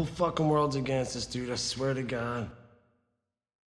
whole fucking world's against us, dude. I swear to God.